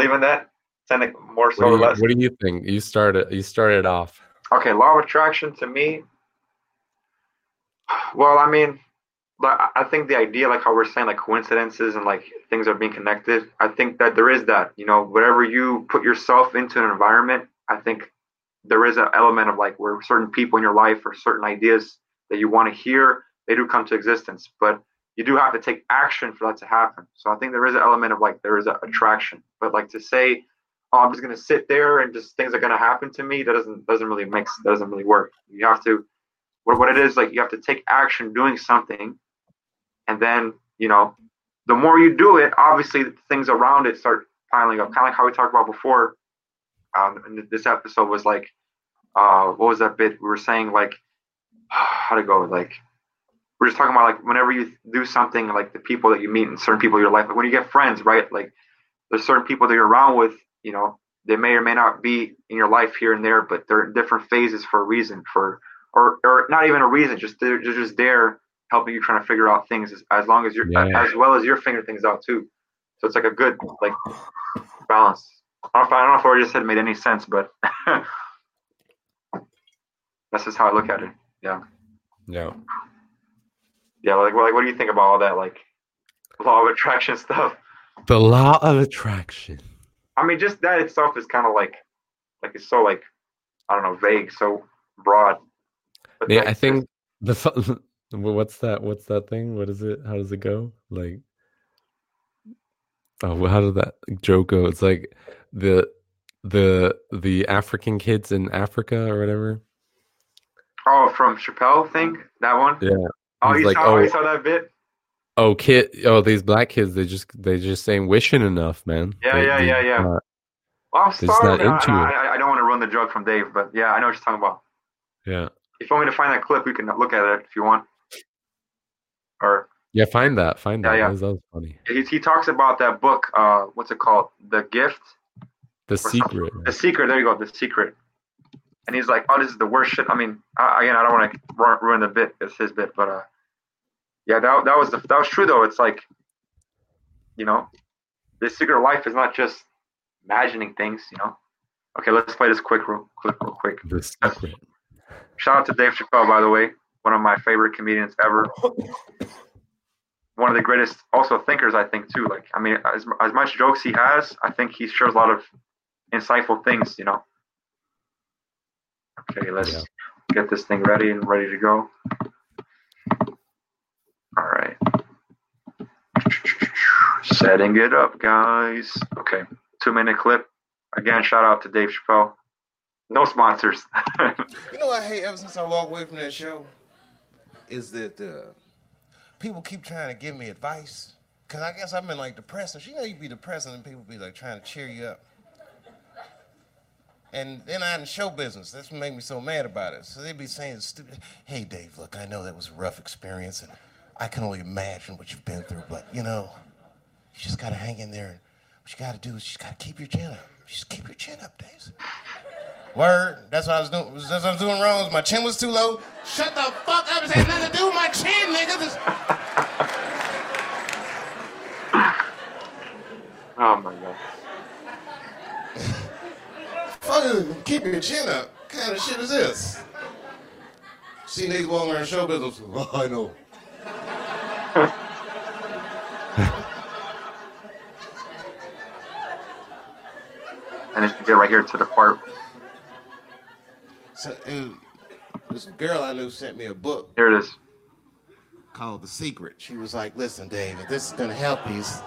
believe in that? Ten more so What or do, you, less. what do you think? You started. You started off. Okay, law of attraction to me. Well, I mean, I think the idea, like how we're saying, like coincidences and like things are being connected. I think that there is that. You know, whatever you put yourself into an environment, I think there is an element of like where certain people in your life or certain ideas that you want to hear, they do come to existence. But you do have to take action for that to happen. So I think there is an element of like there is an attraction. But like to say, oh, I'm just gonna sit there and just things are gonna happen to me, that doesn't doesn't really mix. That doesn't really work. You have to what what it is like you have to take action doing something and then you know the more you do it obviously things around it start piling up kind of like how we talked about before um in this episode was like uh what was that bit we were saying like how to go like we're just talking about like whenever you do something like the people that you meet and certain people in your life like when you get friends right? Like there's certain people that you're around with you know they may or may not be in your life here and there but they're in different phases for a reason for or or not even a reason just they're, they're just there helping you trying to figure out things as, as long as you're Yeah. as well as you're figuring things out too. So it's like a good like balance. I don't know if, I don't know if what I just said made any sense but that's just how i look at it. Yeah. Yeah. Yeah like, well, like what do you think about all that like law of attraction stuff The law of attraction. I mean, just that itself is kind of like, like it's so like, I don't know, vague, so broad. But Yeah, like, I think the what's that? What's that thing? What is it? How does it go? Like, oh, well, how did that joke go? It's like the the the African kids in Africa or whatever. Oh, from Chappelle thing, that one. Yeah. Oh, you like, saw, oh, you saw that bit? oh, kid, oh, these black kids, they just they just ain't wishing enough, man. Yeah, They- yeah, they- yeah, yeah. uh, Well, I'm sorry, into I. I, I don't want to run the drug from Dave, but yeah, I know what you're talking about. yeah, If you want me to find that clip, we can look at it if you want. Or yeah. Find that, find Yeah, that. yeah. That, was, that was funny. he, he talks about that book. Uh, what's it called? The Gift. The secret. The Secret. There you go. The Secret. And he's like, "Oh, this is the worst shit." I mean, I, again, I don't want to ruin the bit. It's his bit, but uh, yeah, that that was the, that was true though. It's like, you know, the secret of life is not just imagining things. You know. Okay, let's play this quick, real quick, real quick. Secret. Shout out to Dave Chappelle, by the way, one of my favorite comedians ever. One of the greatest, also thinkers, I think too. Like, I mean, as as much jokes he has, I think he shares a lot of insightful things. You know. Okay, let's Yeah. get this thing ready and ready to go. All right. Setting it up, guys. Okay, two minute clip. Again, shout out to Dave Chappelle. No sponsors. You know what I hate ever since I walked away from that show? Is that uh, people keep trying to give me advice. Cause I guess I've been like depressed. And you know you be depressed and people be like trying to cheer you up. And then I in show business. That's what made me so mad about it. So they'd be saying Hey Dave, look, I know that was a rough experience and I can only imagine what you've been through, but you know, you just gotta hang in there. What you gotta do is you just gotta keep your chin up. Just keep your chin up, Dave. Word. That's what I was doing. That's what I was doing wrong. was My chin was too low. Shut the fuck up. It had nothing to do with my chin, nigga. This- oh my god. Keep your chin up. What kind of shit is this? See niggas around show business. Oh, I know. And then you get right here to the part. So, it, this girl I knew sent me a book Here it is. called The Secret. She was like, listen, Dave, this is gonna help you, it's-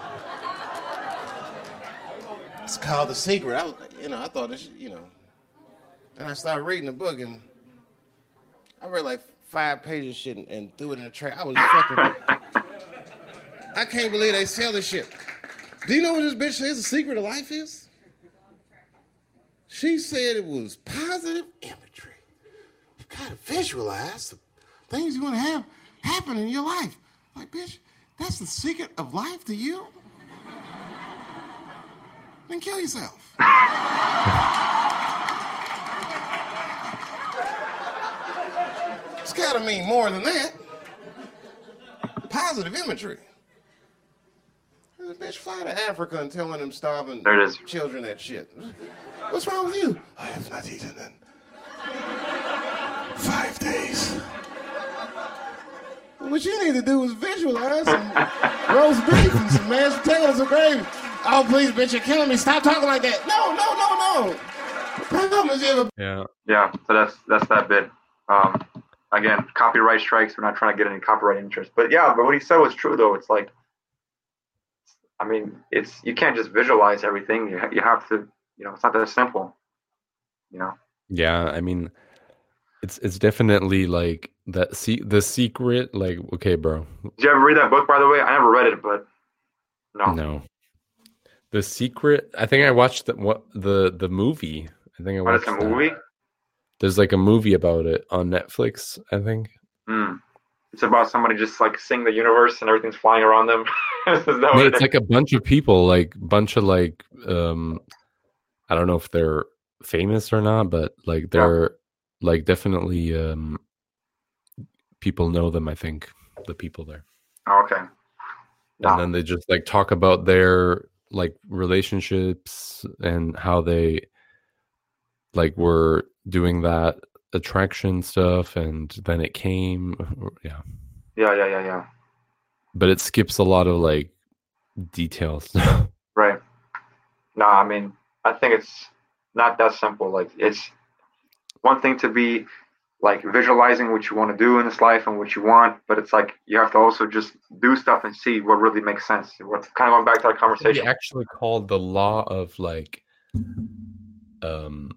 called The Secret. I was, you know, I thought this, you know. And I started reading the book and I read like five pages shit and, and threw it in the trash. I was fucking. I can't believe they sell this shit. Do you know what this bitch says the secret of life is? She said it was positive imagery. You gotta visualize the things you want to have happen in your life. Like, bitch, that's the secret of life to you? Then kill yourself. it's gotta mean more than that. Positive imagery. Bitch, fly to Africa and telling them starving There it is. children that shit. What's wrong with you? I have not eaten in five days. What you need to do is visualize some roast beef and some mashed potatoes and gravy. Oh, please, bitch, you're killing me. Stop talking like that. No, no, no, no. The problem is you have a Yeah. Yeah, so that's that's that bit. Um, again, copyright strikes. We're not trying to get any copyright interest, but yeah, but what he said was true though. It's like, I mean, it's you can't just visualize everything. You you have to, you know, it's not that simple. You know. Yeah, I mean, it's it's definitely like that. See, the secret. Like, okay, bro. Did you ever read that book, by the way? I never read it, but no. No. The secret. I think I watched the what the the movie. I think I watched a that. movie? There's like a movie about it on Netflix. I think. Hmm. It's about somebody just like seeing the universe and everything's flying around them. No, it it's is? like a bunch of people, like bunch of like um I don't know if they're famous or not, but like they're like definitely um people know them, I think, the people there. Oh, okay. And then they just like talk about their like relationships and how they like were doing that attraction stuff and then it came yeah. yeah, yeah, yeah, yeah. But it skips a lot of like details. Right. No, I mean, I think it's not that simple. Like, it's one thing to be like visualizing what you want to do in this life and what you want, but it's like you have to also just do stuff and see what really makes sense. What's kind of going back to our It's conversation. actually called the law of like um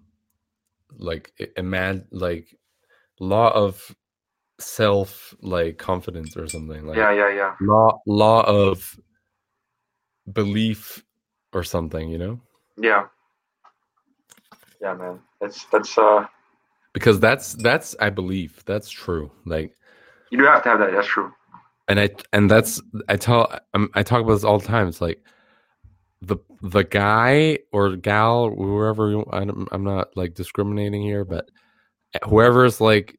like imagine like law of self like confidence or something like Yeah, yeah, yeah. law law of belief or something you know Yeah. Yeah, man. That's, that's, uh, because that's that's i believe that's true like you do have to have that. That's true. and i and that's i tell I'm, i talk about this all the time it's like the the guy or gal whoever I don't, i'm not like discriminating here but whoever's like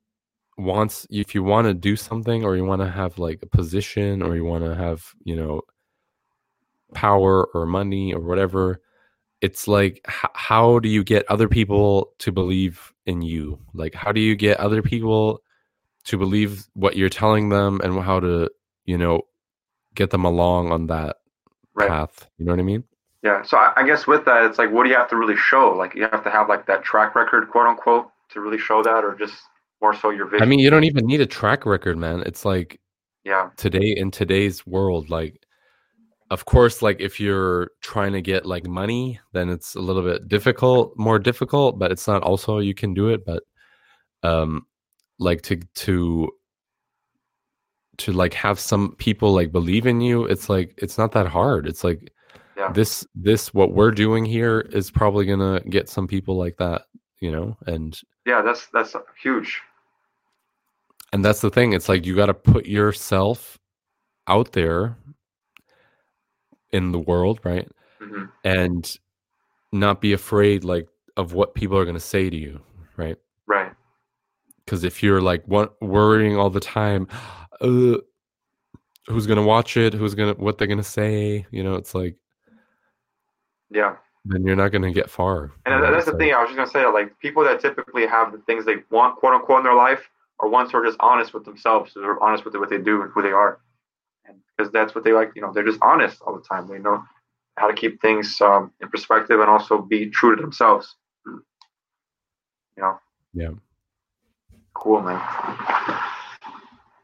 wants if you want to do something or you want to have like a position or you want to have you know power or money or whatever it's like h- how do you get other people to believe in you like how do you get other people to believe what you're telling them and how to you know get them along on that Right. path you know what i mean Yeah. So I, I guess with that, it's like, what do you have to really show? Like, you have to have like that track record, quote unquote, to really show that, or just more so your vision. i mean you don't even need a track record man it's like yeah, today in today's world like of course like if you're trying to get like money then it's a little bit difficult more difficult but it's not also you can do it but um like to to to like have some people like believe in you it's like it's not that hard it's like Yeah. this this what we're doing here is probably gonna get some people like that you know and yeah. That's that's huge. and that's the thing it's like you got to put yourself out there in the world right hmm and not be afraid like of what people are going to say to you right Right. because if you're like what, worrying all the time uh, who's going to watch it who's going to what they're going to say you know it's like Yeah. then you're not going to get far And that's the thing. I was just gonna say, like people that typically have the things they want, quote unquote, in their life, are ones who are just honest with themselves. They're honest with what they do and who they are, because that's what they like. You know, they're just honest all the time. They know how to keep things um, in perspective and also be true to themselves. You know. Yeah. Cool, man.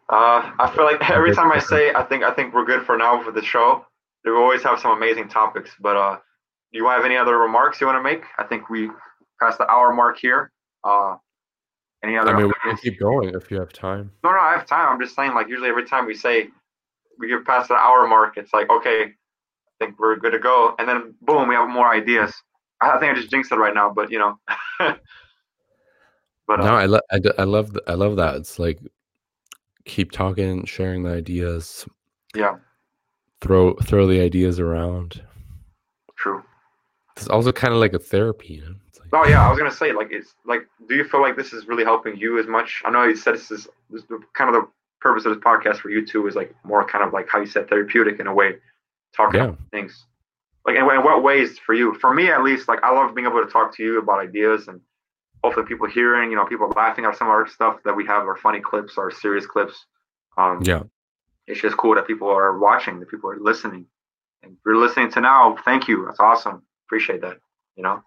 Uh, I feel like every time I say, I think I think we're good for now for the show. We always have some amazing topics, but uh, do you have any other remarks you want to make? I think we passed the hour mark here. Uh, any other? i mean we can keep going if you have time no, no, I have time. I'm just saying, like usually every time we say we get past the hour mark, it's like okay, I think we're good to go, and then boom, we have more ideas. I think I just jinxed it right now, but you know. but uh, no i lo- I, d- I love th- i love that it's like keep talking sharing the ideas yeah, throw throw the ideas around true. it's also kind of like a therapy you know it's like, Oh yeah, I was gonna say like it's like, do you feel like this is really helping you as much? I know you said this is this is kind of the purpose of this podcast for you too is like more kind of like how you said therapeutic in a way talking Yeah. about things. Like, in, in what ways for you? For me, at least, like I love being able to talk to you about ideas and hopefully people hearing, you know, people laughing at some of our stuff that we have, our funny clips, our serious clips. Um, Yeah. it's just cool that people are watching, that people are listening. And if you're listening to now, thank you. That's awesome. Appreciate that. You know,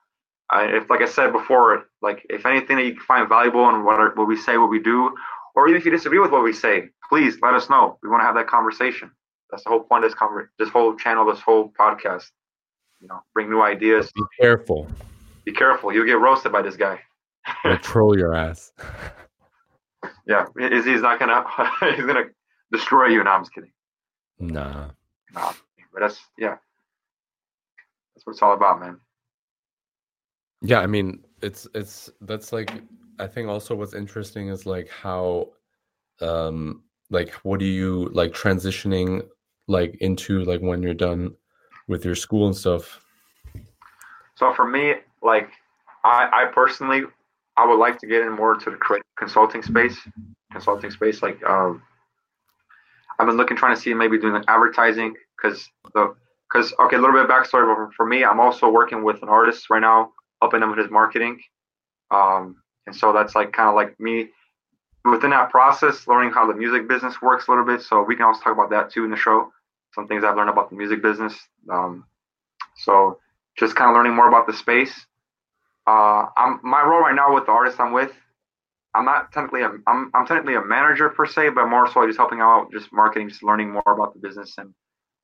I, if like I said before, like if anything that you find valuable in what, our, what we say, what we do, or even if you disagree with what we say, please let us know. We want to have that conversation. That's the whole point of this conver- this whole channel, this whole podcast. You know, bring new ideas. Be careful. Be careful. You'll get roasted by this guy. He'll troll your ass. Yeah, is he's not gonna he's gonna destroy you. No, I'm just kidding. Nah. Nah, but that's yeah, that's what it's all about, man. Yeah, I mean, it's it's that's like I think also what's interesting is like how um like what do you like transitioning like into like when you're done with your school and stuff. So for me, like I, I personally, I would like to get in more to the consulting space. Consulting space, like um, I've been looking, trying to see maybe doing like advertising, because the because okay, a little bit of backstory. But for me, I'm also working with an artist right now, helping him with his marketing. Um, and so that's like kind of like me within that process, learning how the music business works a little bit. So we can also talk about that too in the show. Some things I've learned about the music business. Um, so just kind of learning more about the space. Uh, I'm my role right now with the artist I'm with. I'm not technically a, I'm I'm technically a manager per se, but more so just helping out, just marketing, just learning more about the business, and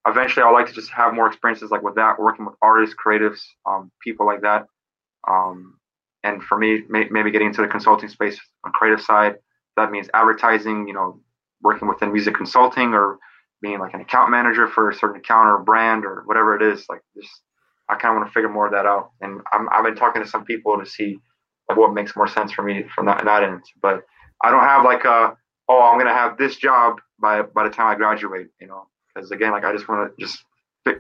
eventually I'd like to just have more experiences like with that, working with artists, creatives, um, people like that. Um, and for me, may, maybe getting into the consulting space on creative side. That means advertising, you know, working within music consulting or being like an account manager for a certain account or brand or whatever it is. Like just I kind of want to figure more of that out. And I'm, I've been talking to some people to see what makes more sense for me from that, that end. But I don't have like a, oh, I'm to have this job by, by the time I graduate, you know, because again, like I just want to just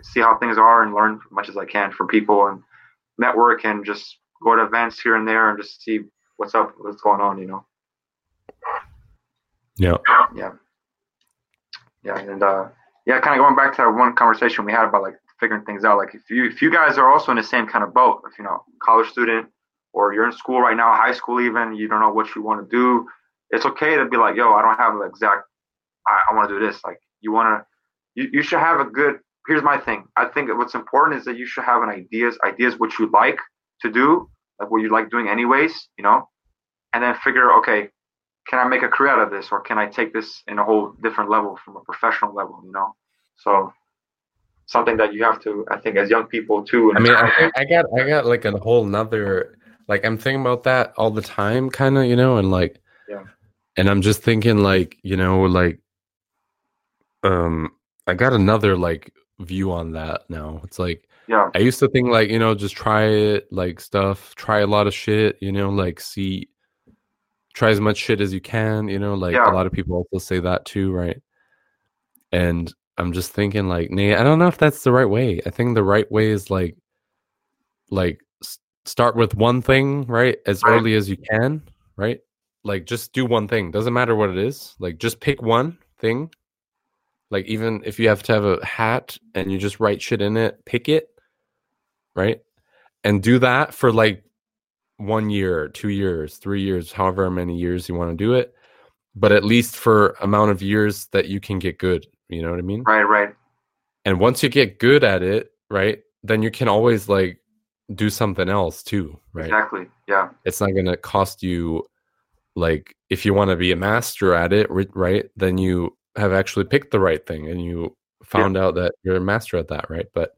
see how things are and learn as much as I can from people and network and just go to events here and there and just see what's up, what's going on, you know? Yeah. Yeah. Yeah. And, uh, yeah, kind of going back to that one conversation we had about like figuring things out. Like if you if you guys are also in the same kind of boat, if you know college student or you're in school right now, high school even, you don't know what you want to do, it's okay to be like, yo, I don't have an exact. I, I want to do this. Like you want to, you, you should have a good. Here's my thing. I think what's important is that you should have an ideas ideas what you like to do, like what you like doing anyways, you know, and then figure okay, can I make a career out of this or can I take this in a whole different level from a professional level, you know? So something that you have to, I think, as young people too. I mean, I, I got I got like a whole nother like I'm thinking about that all the time, kind of, you know, and like, Yeah. and I'm just thinking like, you know, like, um, I got another like view on that now. It's like yeah, I used to think like, you know, just try it, like stuff, try a lot of shit, you know, like see, try as much shit as you can, you know, like Yeah. a lot of people also say that too, right? And I'm just thinking like, nah, I don't know if that's the right way. I think the right way is like, like s- start with one thing, right? As Right. early as you can, right? Like just do one thing. Doesn't matter what it is. Like just pick one thing. Like even if you have to have a hat and you just write shit in it, pick it, right? And do that for like one year, two years, three years, however many years you want to do it. But at least for amount of years that you can get good. You know what I mean? right, right. And once you get good at it, right, then you can always like do something else too, right? Exactly. Yeah, It's not going to cost you like if you want to be a master at it, right? Then you have actually picked the right thing and you found out that you're a master at that, right? But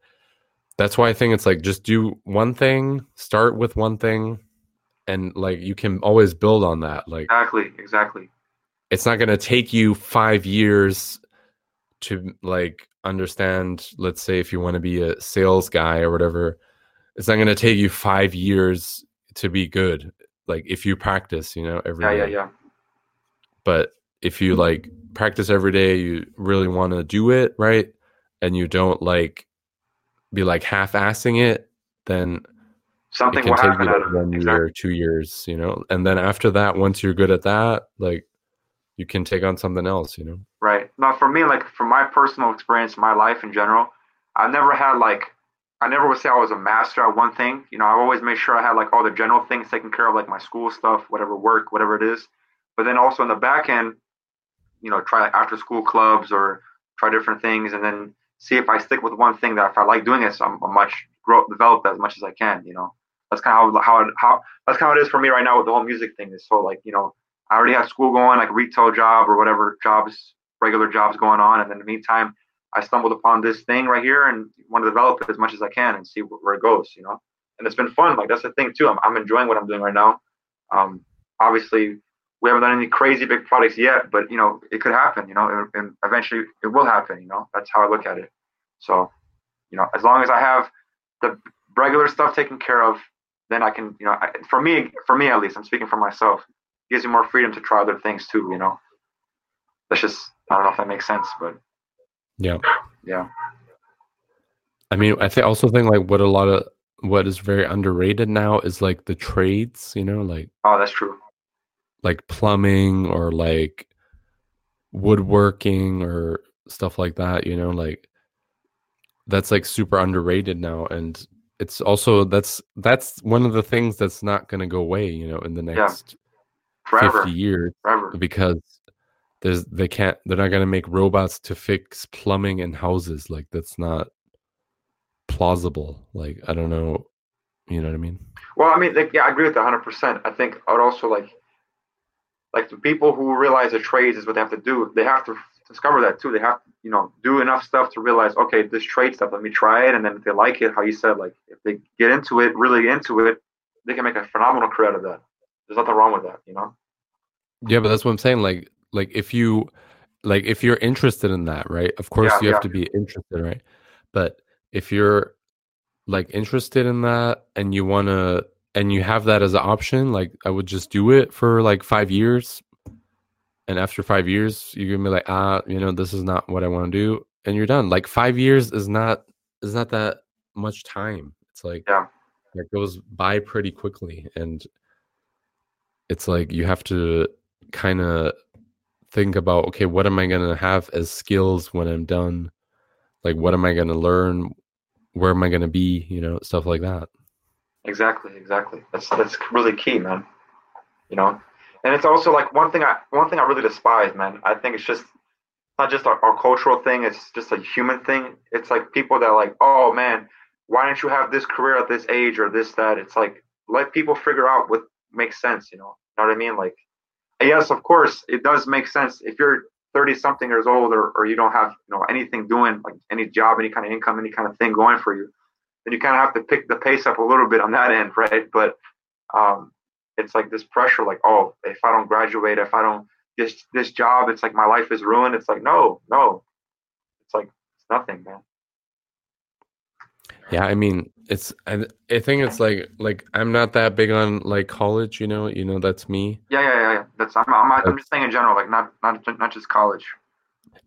that's why I think it's like just do one thing, start with one thing and like you can always build on that. Like exactly, exactly. it's not going to take you 5 years to like understand let's say if you want to be a sales guy or whatever it's not going to take you 5 years to be good like if you practice you know every Yeah, day. yeah, yeah. but if you like practice every day you really want to do it right and you don't like be like half-assing it then Something it can will take happen you like one Exactly. year two years you know and then after that once you're good at that like you can take on something else you know Right. Now, for me, like from my personal experience, my life in general, I never had like I never would say I was a master at one thing. You know, I always made sure I had like all the general things taken care of, like my school stuff, whatever work, whatever it is. But then also in the back end, you know, try after school clubs or try different things, and then see if I stick with one thing that if I like doing it, so I'm, I'm much grow develop as much as I can. You know, that's kind of how how how that's kind of it is for me right now with the whole music thing. Is so like you know, I already have school going, like retail job or whatever jobs, regular jobs going on, and in the meantime I stumbled upon this thing right here and want to develop it as much as I can and see where it goes, you know. And it's been fun. Like that's the thing too. I'm, I'm enjoying what I'm doing right now. Um, obviously, we haven't done any crazy big products yet, but you know, it could happen. You know, and eventually it will happen. You know, that's how I look at it. So, you know, as long as I have the regular stuff taken care of, then I can, you know, I, for me, for me at least, I'm speaking for myself. Gives you more freedom to try other things too. You know, that's just I don't know if that makes sense, but yeah. Yeah. I mean, I think also think like what a lot of what is very underrated now is like the trades, you know, like Oh, that's true. Like plumbing or like woodworking or stuff like that, you know, like that's like super underrated now and it's also that's that's one of the things that's not going to go away, you know, in the next yeah. 50 years Forever. because there's they can't they're not going to make robots to fix plumbing in houses like that's not plausible like i don't know you know what i mean well i mean like, yeah i agree with that 100% i think i would also like like the people who realize the trades is what they have to do they have to discover that too. They have to you know do enough stuff to realize okay this trade stuff let me try it. And then if they like it how you said like if they get into it really into it they can make a phenomenal career out of that. There's nothing wrong with that you know? Yeah but that's what i'm saying. Like like if you like if you're interested in that right? Of course yeah, you have yeah. to be interested right? But if you're like interested in that and you want to and you have that as an option like i would just do it for like five years. And after five years you're gonna be like ah you know this is not what i want to do and you're done. Like five years is not is not that much time. It's like yeah. it goes by pretty quickly and it's like you have to kind of think about okay what am i going to have as skills when i'm done? Like what am i going to learn? Where am i going to be? You know stuff like that exactly exactly. That's that's really key man. You know? And it's also like one thing i one thing i really despise man i think it's just not just our, our cultural thing it's just a human thing. It's like people that like oh man why don't you have this career at this age or this that? It's like let people figure out what makes sense you know? You know what i mean? Like yes, of course, it does make sense if you're 30 something years old or, or you don't have you know anything doing like any job, any kind of income, any kind of thing going for you, then you kind of have to pick the pace up a little bit on that end, right? But um, it's like this pressure, like oh, if I don't graduate, if I don't this this job, it's like my life is ruined. It's like no, no, it's like it's nothing, man. Yeah, I mean, it's I, I think it's like like I'm not that big on like college, you know, you know that's me. Yeah, yeah, yeah. That's I'm I'm, I'm just saying in general, like not not not just college.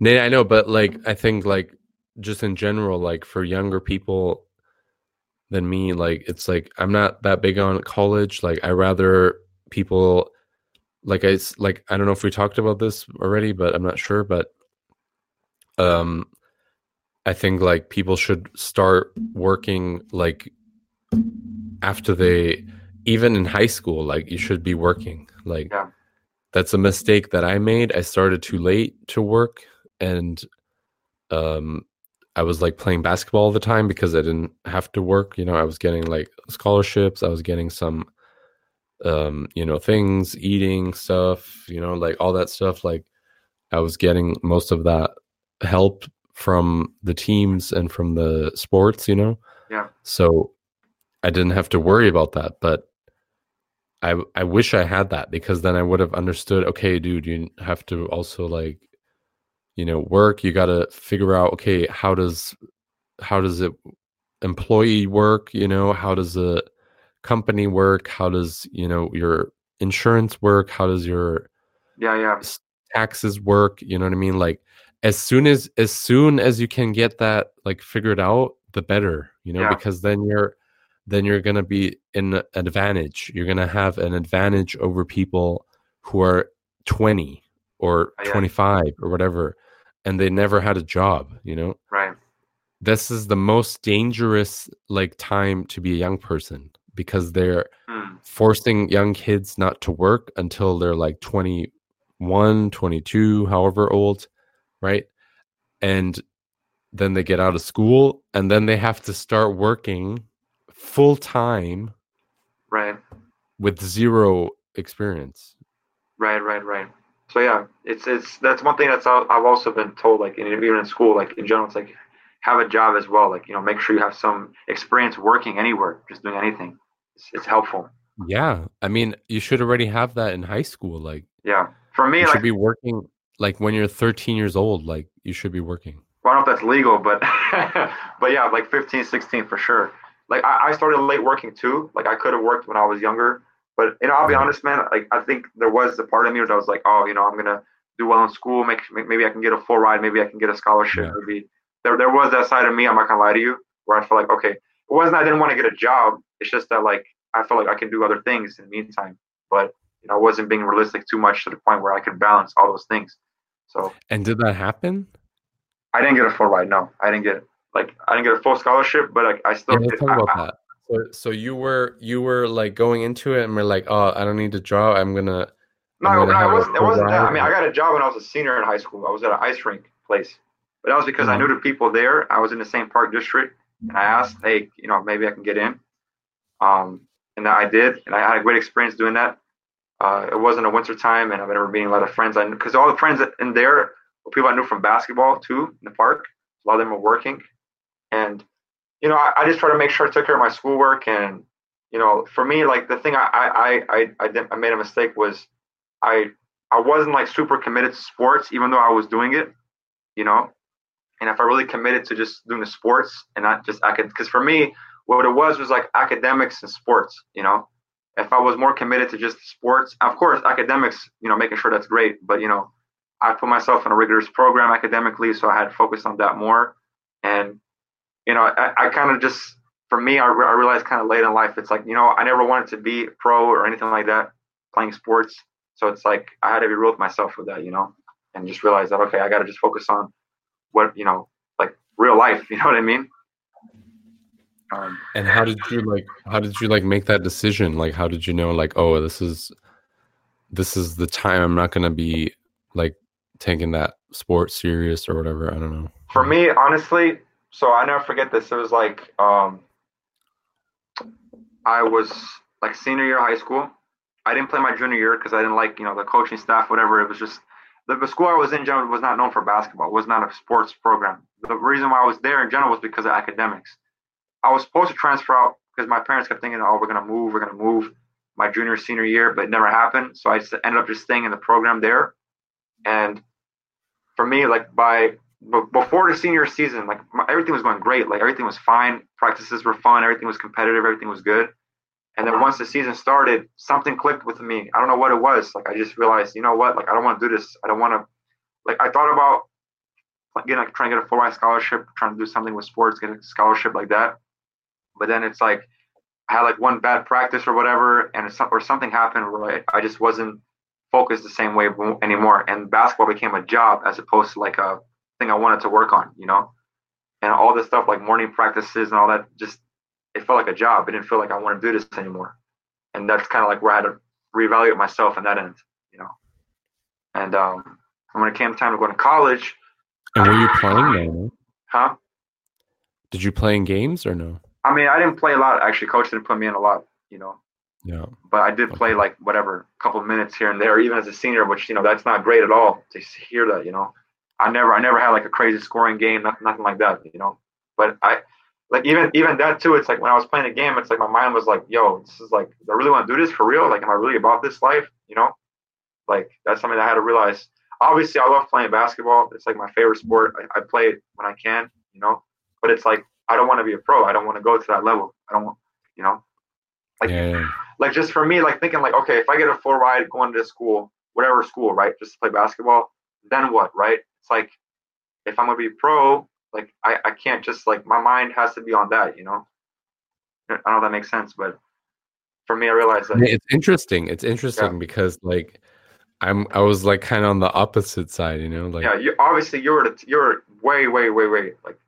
Yeah, I know, but like I think like just in general, like for younger people than me, like it's like I'm not that big on college. Like I rather people like I like I don't know if we talked about this already, but I'm not sure, but um I think like people should start working like after they even in high school like you should be working like yeah. that's a mistake that I made. I started too late to work and um I was like playing basketball all the time because I didn't have to work, you know, I was getting like scholarships, I was getting some um you know things, eating stuff, you know, like all that stuff like I was getting most of that help from the teams and from the sports, you know? Yeah. So I didn't have to worry about that. But I I wish I had that because then I would have understood, okay, dude, you have to also like, you know, work. You gotta figure out, okay, how does how does it employee work, you know, how does the company work? How does, you know, your insurance work? How does your yeah, yeah. taxes work? You know what I mean? Like as soon as as soon as you can get that like figured out the better you know yeah. because then you're then you're going to be in an advantage you're going to have an advantage over people who are 20 or oh, 25 or whatever and they never had a job you know right this is the most dangerous like time to be a young person because they're Hmm. forcing young kids not to work until they're like 21 22 however old right and then they get out of school and then they have to start working full time Right. with zero experience Right, right, right. So yeah, it's it's that's one thing that's I've also been told like in, even in school like in general it's like have a job as well like you know make sure you have some experience working anywhere just doing anything. It's, it's helpful. Yeah i mean you should already have that in high school like yeah. For me you like should be working like when you're 13 years old like you should be working. Well, I don't know if that's legal but but yeah like 15 16 for sure. Like I, I started late working too. Like I could have worked when I was younger but you know I'll be Yeah. honest man like I think there was a part of me that was like oh you know I'm gonna do well in school make maybe I can get a full ride maybe I can get a scholarship Yeah. maybe there, there was that side of me I'm not gonna lie to you where I felt like okay it wasn't I didn't want to get a job it's just that like I felt like I can do other things in the meantime but you know I wasn't being realistic too much to the point where I could balance all those things so and did that happen I didn't get a full ride. No, I didn't get like I didn't get a full scholarship, but like I yeah, still. let's did, talk about I- that so, so you were you were like going into it and we're like oh i don't need to draw i'm gonna No, I'm no, gonna have it wasn't. It wasn't that. I mean, I got a job when I was a senior in high school. I was at an ice rink place, but that was because I Mhm. knew the people there. I was in the same park district, and I asked, "Hey, you know, maybe I can get in." Um, and I did, and I had a great experience doing that. Uh, it wasn't a winter time, and I remember meeting a lot of friends. I because all the friends in there were people I knew from basketball too in the park. A lot of them were working, and you know, I, I just try to make sure I took care of my schoolwork. And you know, for me, like the thing I I I I, did, I made a mistake was I I wasn't like super committed to sports, even though I was doing it, you know. And if I really committed to just doing the sports and not just acad, because for me, what it was was like academics and sports, you know. If I was more committed to just sports, of course, academics, you know, making sure that's great, but you know, I put myself in a rigorous program academically, so I had to focus on that more. And you know, I, I kind of just, for me, I, re- I realized kind of late in life, it's like, you know, I never wanted to be pro or anything like that, playing sports. So it's like I had to be real with myself with that, you know, and just realize that okay, I got to just focus on what you know, like real life. You know what I mean? Um, and how did you like how did you like make that decision like how did you know like oh this is this is the time i'm not gonna be like taking that sport serious or whatever i don't know for me, honestly, so I never forget this. It was like um, I was like senior year of high school. I didn't play my junior year because I didn't like you know the coaching staff, whatever. It was just the, school I was in general was not known for basketball. It was not a sports program. The reason why I was there in general was because of academics. I was supposed to transfer out because my parents kept thinking, oh, we're gonna move, we're gonna move my junior senior year, but it never happened. So I ended up just staying in the program there. And for me, like by b- before the senior season, like my, everything was going great. Like everything was fine. Practices were fun. Everything was competitive. Everything was good. And then once the season started, something clicked with me. I don't know what it was. Like I just realized, you know what? Like I don't want to do this. I don't want to. Like I thought about getting like trying to get a full ride scholarship, trying to do something with sports, get a scholarship like that. But then it's like I had like one bad practice or whatever, and it's, or something happened where I just wasn't focused the same way anymore. And basketball became a job as opposed to like a thing I wanted to work on, you know. And all this stuff like morning practices and all that, just it felt like a job. It didn't feel like I want to do this anymore. And that's kind of like where I had to reevaluate myself in that end, you know. And um, when it came time to go to college, and were you playing then huh? did you play in games or no I mean, I didn't play a lot actually. Coach didn't put me in a lot, you know. yeah but I did play like whatever, a couple minutes here and there, even as a senior, which you know that's not great at all to hear that. You know, I never, I never had like a crazy scoring game, nothing, nothing like that. You know, but I like even even that too. It's like when I was playing a game, it's like my mind was like, "Yo, this is like, I really want to do this for real? Like, am I really about this life? You know, like that's something that I had to realize. Obviously, I love playing basketball. It's like my favorite sport. I, I play it when I can. You know, but it's like I don't want to be a pro. I don't want to go to that level. I don't want, you know, like yeah, like just for me, like thinking like, okay, if I get a full ride going to school, whatever school, right, just to play basketball, then what, right? It's like if I'm gonna be pro, like I, I can't just like my mind has to be on that, you know. I don't know if that makes sense, but for me, I realized that it's interesting it's interesting because like i'm i was like kind of on the opposite side you know like yeah, you obviously you're you're way, way, way, way like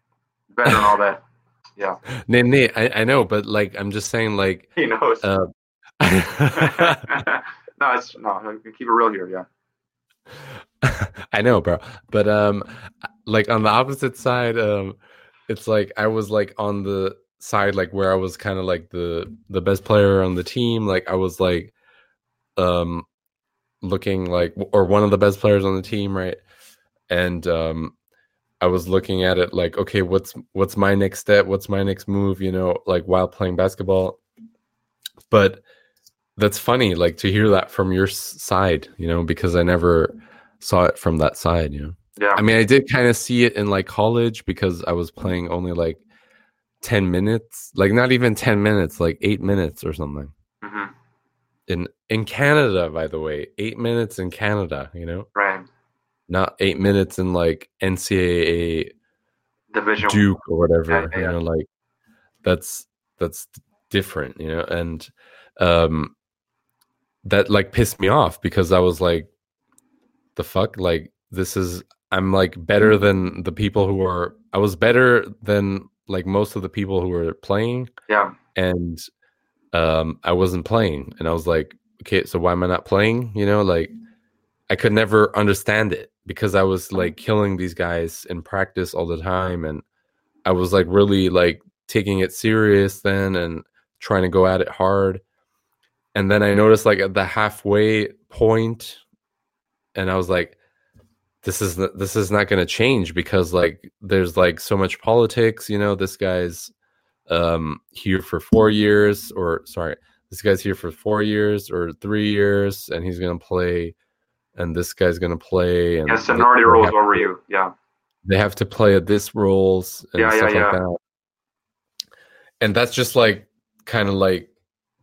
better and all that. Yeah, Nate, Nate, I, I know, but like I'm just saying, like he knows. uh, no, it's no. Keep it real here. Yeah. I know, bro. But um like on the opposite side, um it's like I was like on the side like where I was kind of like the the best player on the team. Like I was like um looking like or one of the best players on the team, right? And um I was looking at it like, okay, what's what's my next step? What's my next move, you know, like while playing basketball. But that's funny like to hear that from your side, you know, because I never saw it from that side, you know. Yeah. I mean, I did kind of see it in like college because I was playing only like 10 minutes, like not even 10 minutes, like 8 minutes or something. hmm In in Canada, by the way, 8 minutes in Canada, you know? Right. Not 8 minutes in like NCAA Division. Duke or whatever, Yeah, yeah, you know, like that's that's different, you know, and um that like pissed me off because I was like the fuck? Like this is I'm like better Mm-hmm. than the people who are I was better than like most of the people who were playing Yeah. and um I wasn't playing. And I was like okay so why am I not playing? You know like I could never understand it because I was like killing these guys in practice all the time. And I was like really like taking it serious then and trying to go at it hard. And then I noticed like at the halfway point and I was like this is this is not going to change because like there's like so much politics you know this guy's um here for 4 years or sorry this guy's here for 4 years or 3 years and he's going to play and this guy's going to play and Yeah. Seniority have- over you. Yeah. they have to play at this roles and Yeah, yeah, stuff yeah. like that and that's just like kind of like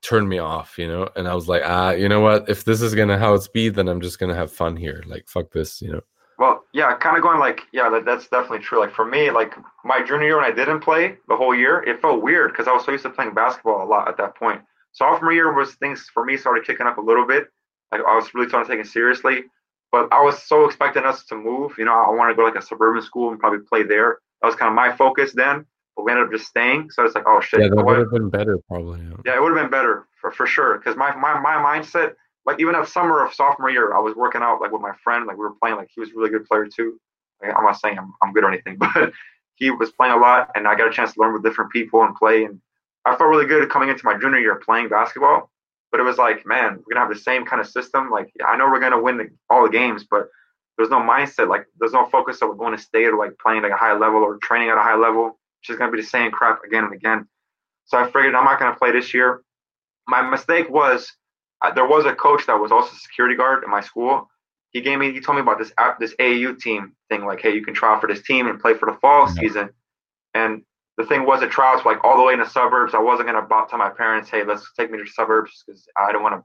turned me off you know and i was like ah you know what if this is gonna how it's be then i'm just gonna have fun here like fuck this you know Well, yeah, kind of going like, yeah, that, that's definitely true. Like for me, like my junior year when I didn't play the whole year, it felt weird because I was so used to playing basketball a lot at that point. Sophomore year was things for me started kicking up a little bit. Like I was really starting to take it seriously, but I was so expecting us to move. You know, I wanted to go to like a suburban school and probably play there. That was kind of my focus then. But we ended up just staying. So it's like, oh shit, yeah that what? would have been better probably yeah. Yeah, it would have been better for, for sure. Because my, my my mindset, like even at summer of sophomore year, I was working out like with my friend. Like we were playing. Like he was a really good player too. Like, I'm not saying I'm, I'm good or anything, but he was playing a lot, and I got a chance to learn with different people and play. And I felt really good coming into my junior year playing basketball. But it was like, man, we're gonna have the same kind of system. Like I know we're gonna win the, all the games, but there's no mindset. Like there's no focus of we're going to state or like playing like a high level or training at a high level. It's just gonna be the same crap again and again. So I figured I'm not gonna play this year. My mistake was uh, there was a coach that was also a security guard in my school. He gave me, he told me about this app, this AAU team thing. Like, hey, you can try out for this team and play for the fall Yeah. season. And the thing was, the trials were like all the way in the suburbs. I wasn't gonna about tell my parents, hey, let's take me to the suburbs because I don't want to.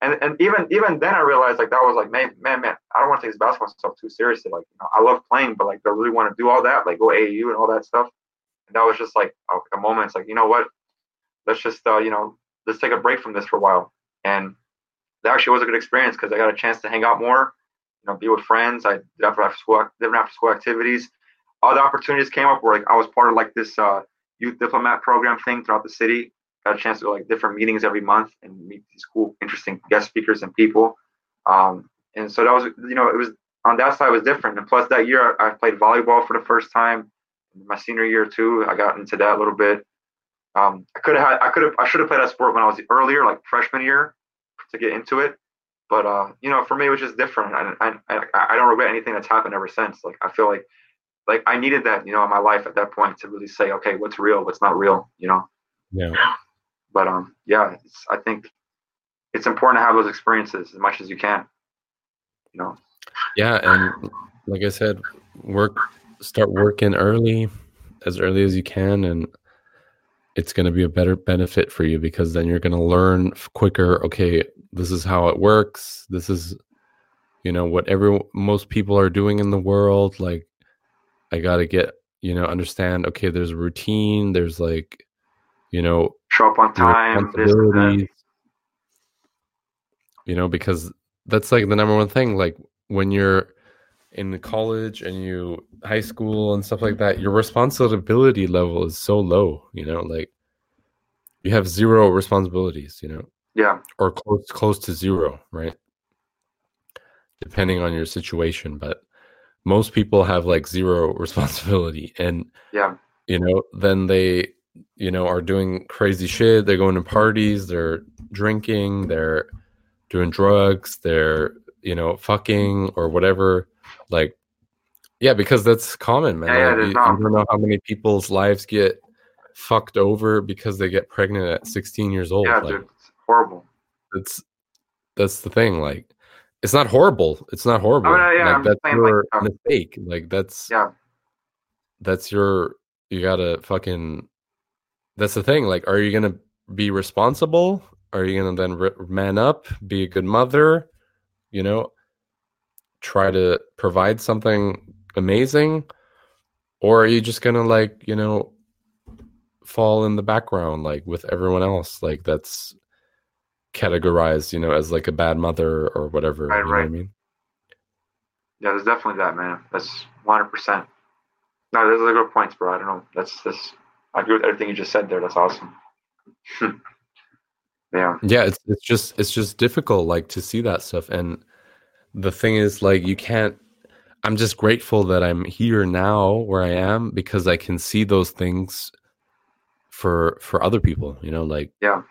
And and even even then, I realized like that was like, man, man, man, I don't want to take this basketball stuff too seriously. Like, you know, I love playing, but like, do I really want to do all that? Like, go AAU and all that stuff. And that was just like a, moment. It's like, you know what? Let's just, uh, you know, let's take a break from this for a while. And that actually was a good experience because I got a chance to hang out more, you know, be with friends. I did after after school, different after school activities. Other opportunities came up where like I was part of like this uh, youth diplomat program thing throughout the city. Got a chance to go like different meetings every month and meet these cool, interesting guest speakers and people. Um, and so that was, you know, it was on that side was different. And plus that year I, I played volleyball for the first time. My senior year too, I got into that a little bit. Um, I could have I could have, I should have played that sport when I was earlier, like freshman year, to get into it. But uh, you know, for me, it was just different. I, I, I, don't regret anything that's happened ever since. Like I feel like, like I needed that, you know, in my life at that point to really say, okay, what's real, what's not real, you know. yeah But um, yeah, it's, I think it's important to have those experiences as much as you can. You know. yeah and like i said work start working early as early as you can and it's going to be a better benefit for you because then you're going to learn quicker okay this is how it works this is you know what every most people are doing in the world like i got to get you know understand okay there's a routine there's like you know Show up on time. This and that. responsibilities. You know, because that's like the number one thing. Like when you're in college and you high school and stuff like that, your responsibility level is so low, you know, like you have zero responsibilities, you know, Yeah. or close close to zero, right? Depending on your situation, but most people have like zero responsibility and Yeah. you know, then they you know are doing crazy shit, they're going to parties, they're drinking, they're doing drugs, they're you know, fucking or whatever like yeah, because that's common, man. Yeah, Like, you, you don't know how many people's lives get fucked over because they get pregnant at 16 years old. Yeah, like dude. It's horrible. that's that's the thing. Like it's not horrible. It's not horrible. Mean, yeah, like I'm that's saying, like, your um, mistake. Like that's Yeah. that's your you gotta fucking that's the thing. Like, are you gonna be responsible? Are you gonna then re- man up, be a good mother? You know, try to provide something amazing, or are you just gonna like you know fall in the background like with everyone else? Like that's categorized, you know, as like a bad mother or whatever. Right, you know right. what I mean? Yeah, there's definitely that, man. That's 100%. No, those are good points, bro. I don't know. That's this. I agree with everything you just said there. That's awesome. yeah. yeah it's it's just it's just difficult like to see that stuff and the thing is like you can't i'm just grateful that i'm here now where i am because i can see those things for for other people you know like Yeah.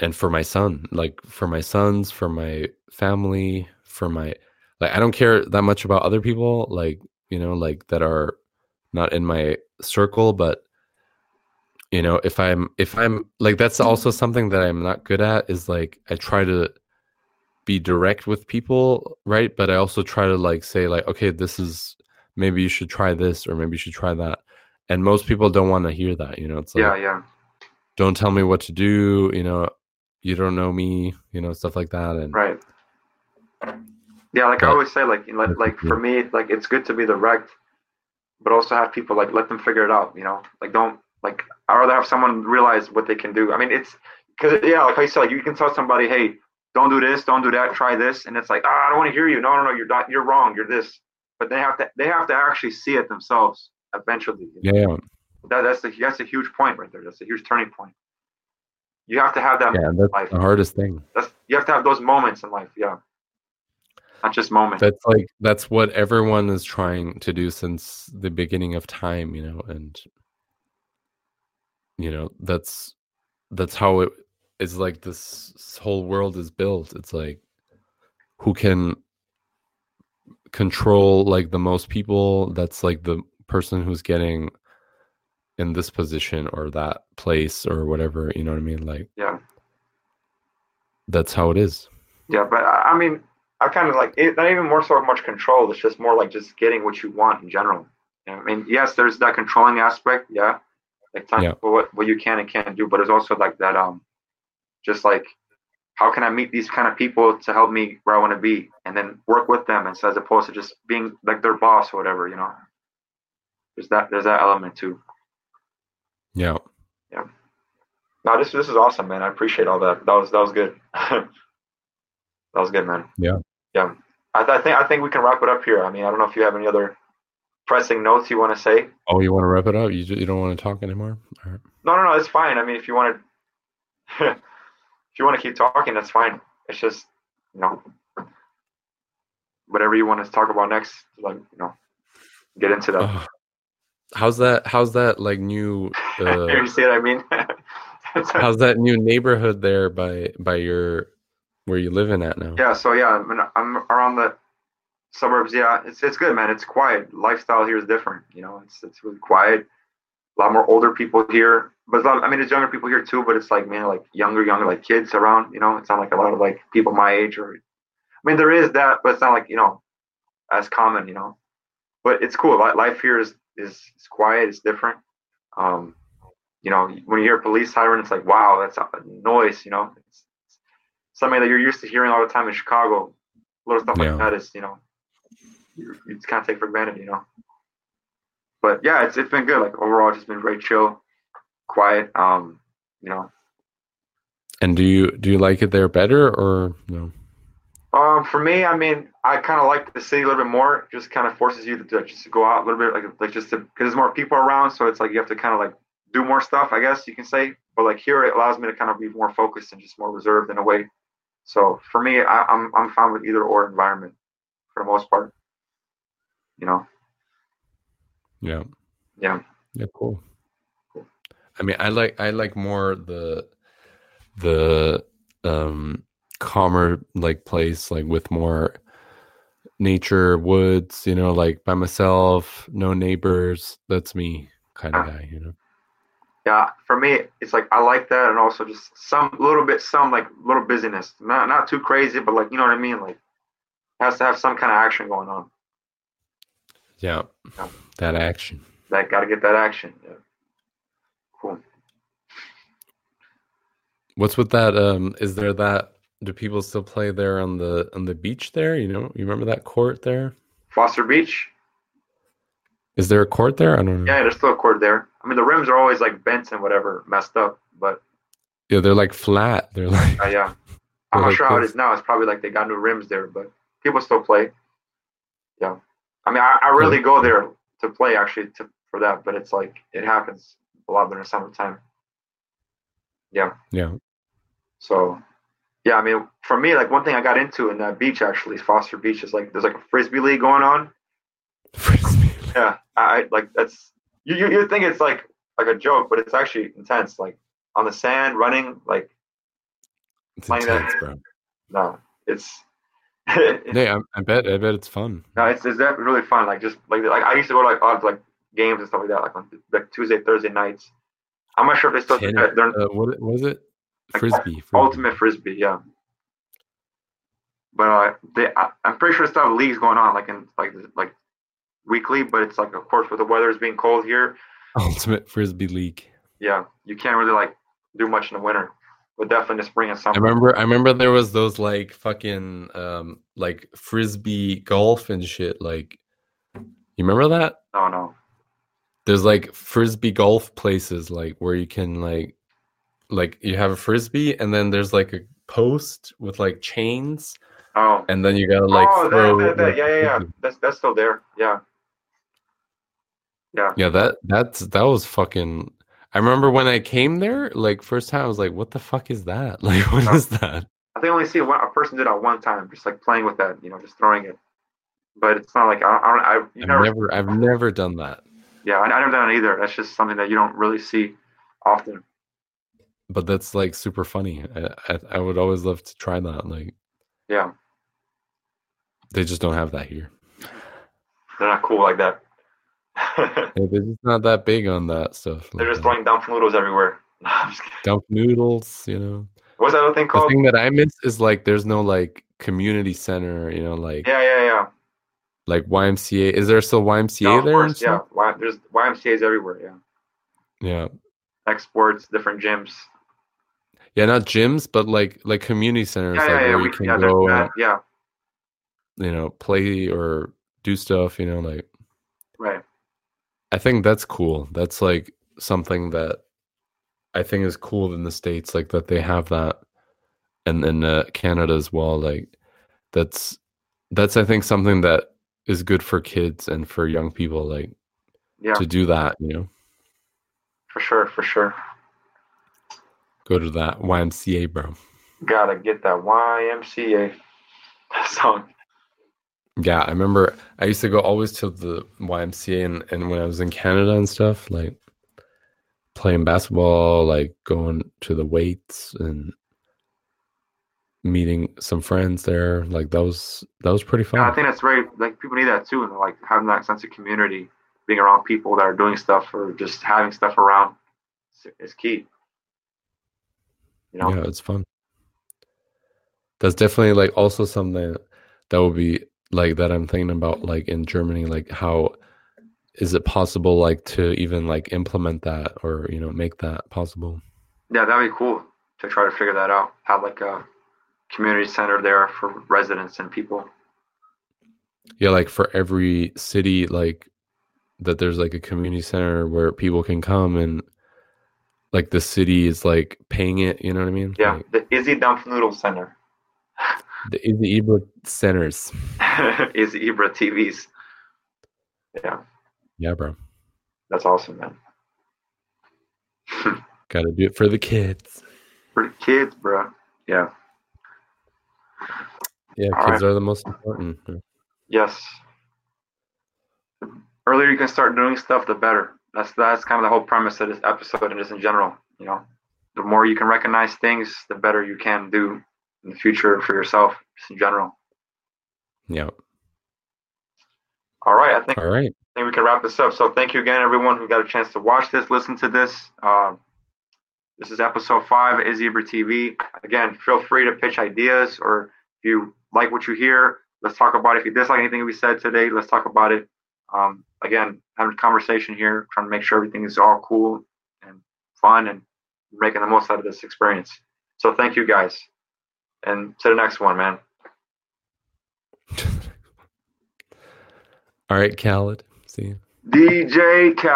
and for my son like for my sons for my family for my like i don't care that much about other people like you know like that are not in my circle but you know if i'm if i'm like that's also something that i'm not good at is like i try to be direct with people right but i also try to like say like okay this is maybe you should try this or maybe you should try that and most people don't want to hear that you know it's like Yeah, yeah. don't tell me what to do you know you don't know me you know stuff like that and Right. Yeah, like I always say, like, like, like for me, like it's good to be direct, but also have people like let them figure it out. You know, like don't like I'd rather have someone realize what they can do. I mean, it's because yeah, like I said, like you can tell somebody, hey, don't do this, don't do that, try this, and it's like, ah, I don't want to hear you. No, no, no, you're not, you're wrong, you're this. But they have to, they have to actually see it themselves eventually. yeah, yeah That, that's the that's a huge point right there. That's a huge turning point. You have to have that. yeah that's life. the hardest thing That's you have to have those moments in life. Yeah, not just moments. that's like that's what everyone is trying to do since the beginning of time you know and you know that's that's how it is like this whole world is built it's like who can control like the most people that's like the person who's getting in this position or that place or whatever you know what i mean like yeah. that's how it is Yeah, but I mean, I kind of like it. Not even more so much control. It's just more like just getting what you want in general. You know, I mean, yes, there's that controlling aspect. Yeah, like Yeah. what what you can and can't do. But it's also like that. Um, just like how can I meet these kind of people to help me where I want to be, and then work with them, and so as opposed to just being like their boss or whatever. You know, there's that there's that element too. yeah Yeah. No, this this is awesome, man. I appreciate all that. That was that was good. that was good, man. Yeah. Yeah. I, th- I think I think we can wrap it up here. I mean, I don't know if you have any other pressing notes you want to say. oh you want to wrap it up you, ju- you don't want to talk anymore All right. No, no, no. It's fine. I mean, if you want to, if you want to keep talking, that's fine. It's just, you know, whatever you want to talk about next, like you know, get into that. Ugh. how's that how's that like new uh, you see what I mean? how's that new neighborhood there by by your where you living at now Yeah, so yeah, I'm, I'm around the suburbs. Yeah, it's it's good, man. It's quiet. Lifestyle here is different. You know, it's it's really quiet. A lot more older people here, but lot, I mean, there's younger people here too. But it's like man, like younger, younger, like kids around. You know, it's not like a lot of like people my age or. I mean, there is that, but it's not like you know, as common. You know, but it's cool. Life here is is, is quiet. It's different. Um, you know, when you hear a police siren, it's like wow, that's a noise. You know, it's, something that you're used to hearing all the time in Chicago. Little stuff Yeah. like that is, you know, you, you just kind of take for granted, you know. But yeah, it's it's been good. Like overall, it's just been very chill, quiet. Um, you know, and do you do you like it there better or no Um, for me, I mean, I kind of like the city a little bit more. It just kind of forces you to, to just to go out a little bit, like like just because there's more people around, so it's like you have to kind of like do more stuff, I guess you can say. But like here, it allows me to kind of be more focused and just more reserved in a way. So for me, I, I'm I'm fine with either or environment for the most part. You know. Yeah. Yeah. Yeah. Cool. Cool. I mean, I like I like more the the um calmer like place like with more nature woods you know like by myself no neighbors that's me kind of guy you know Yeah, for me, it's like I like that, and also just some little bit, some like little busyness. Not not too crazy, but like you know what I mean. Like has to have some kind of action going on. Yeah Yeah. that action Like got to get that action. Yeah. Cool. what's with that um is there that do people still play there on the on the beach there you know you remember that court there Foster Beach. is there a court there i don't know Yeah, there's still a court there. I mean, the rims are always like bent and whatever, messed up. But yeah they're like flat they're like uh, yeah, I'm not like sure how it this. is now. It's probably like they got new rims there, but people still play. Yeah, I mean, I, I rarely go there to play actually to, for that, but it's like it happens a lot during the summertime. Yeah. yeah So, yeah, I mean, for me, like one thing I got into in that beach actually Foster Beach. Is like there's like a frisbee league going on. Frisbee. Yeah, I like that's you you you think it's like like a joke, but it's actually intense. Like on the sand, running. Like it's Playing that- intense bro no, it's yeah I, I bet i bet it's fun no, it's it's definitely really fun. Like just like like I used to go to like odd like games and stuff like that, like on like Tuesday, Thursday nights. I'm not sure if they still that. They're uh, what is it Like, frisbee, frisbee. ultimate frisbee, yeah. But uh, they, I, I'm pretty sure they still have leagues going on, like in like like weekly. But it's like, of course, with the weather is being cold here, ultimate frisbee league yeah, you can't really like do much in the winter. But definitely in the spring and summer. I remember I remember there was those like fucking um like frisbee golf and shit like you remember that? No, no. There's like frisbee golf places like where you can like like you have a frisbee and then there's like a post with like chains Oh, and then you gotta like oh, throw that, that, that, yeah, yeah, yeah. That's that's still there. Yeah, yeah. Yeah, that that's that was fucking I remember when I came there, like first time I was like, what the fuck is that? Like what Oh. is that? I think I only see one a person did that one time, just like playing with that, you know, just throwing it. But it's not like I, I don't. I you I've never, never I've never done that. Yeah, I, I never done it either. That's just something that you don't really see often. But that's like super funny. I, I I would always love to try that. Like Yeah, they just don't have that here. they're not cool like that. Yeah, They're just not that big on that stuff. they're like just that. throwing dump noodles everywhere. No, I'm just kidding. dump noodles, you know. What's that other thing The thing that I miss is like there's no like community center, you know, like Yeah, yeah, yeah. like YMCA. Is there still YMCA No, there? course, yeah. Y, there's YMCA's everywhere. Yeah, Yeah. exports, different gyms. Yeah, not gyms, but like like community centers Yeah, like yeah, yeah. where We, you can yeah, go and, Yeah, you know, play or do stuff, you know, like. I think that's cool. That's like something that I think is cool in the states, like that they have that, and in uh, Canada as well. Like that's that's I think something that is good for kids and for young people, like Yeah, to do that. You know, for sure, for sure. go to that YMCA, bro. Gotta get that YMCA song. Yeah, I remember I used to go always to the YMCA and, and when I was in Canada and stuff, like playing basketball, like going to the weights and meeting some friends there. Like that was that was pretty fun. Yeah, I think that's very like people need that too, and like having that sense of community, being around people that are doing stuff or just having stuff around is, is key. You know, Yeah, it's fun. That's definitely like also something that would be like that I'm thinking about like in Germany, like how is it possible like to even like implement that or you know make that possible? yeah, that'd be cool to try to figure that out. Have like a community center there for residents and people. Yeah, like for every city, like that there's like a community center where people can come and like the city is like paying it, you know what I mean? Yeah, Like, the Izzy Dump Noodle Center. Is the Izzy Ibra centers. Izzy Ibra TVs. Yeah. Yeah, bro. That's awesome, man. Got to do it for the kids. For the kids, bro. Yeah. Yeah, All kids right. are the most important. Yes. The earlier you can start doing stuff, the better. That's that's kind of the whole premise of this episode and just in general. You know, the more you can recognize things, the better you can do in the future for yourself, just in general. Yeah. All right. I think. All right. I think we can wrap this up. So thank you again, everyone who got a chance to watch this, listen to this. Uh, this is episode five of Izzy TV. Again, feel free to pitch ideas or if you like what you hear, let's talk about it. If you dislike anything we said today, let's talk about it. Um, again, having a conversation here, trying to make sure everything is all cool and fun and making the most out of this experience. So thank you guys. And to the next one, man. all right, Khaled. See you. DJ Khaled.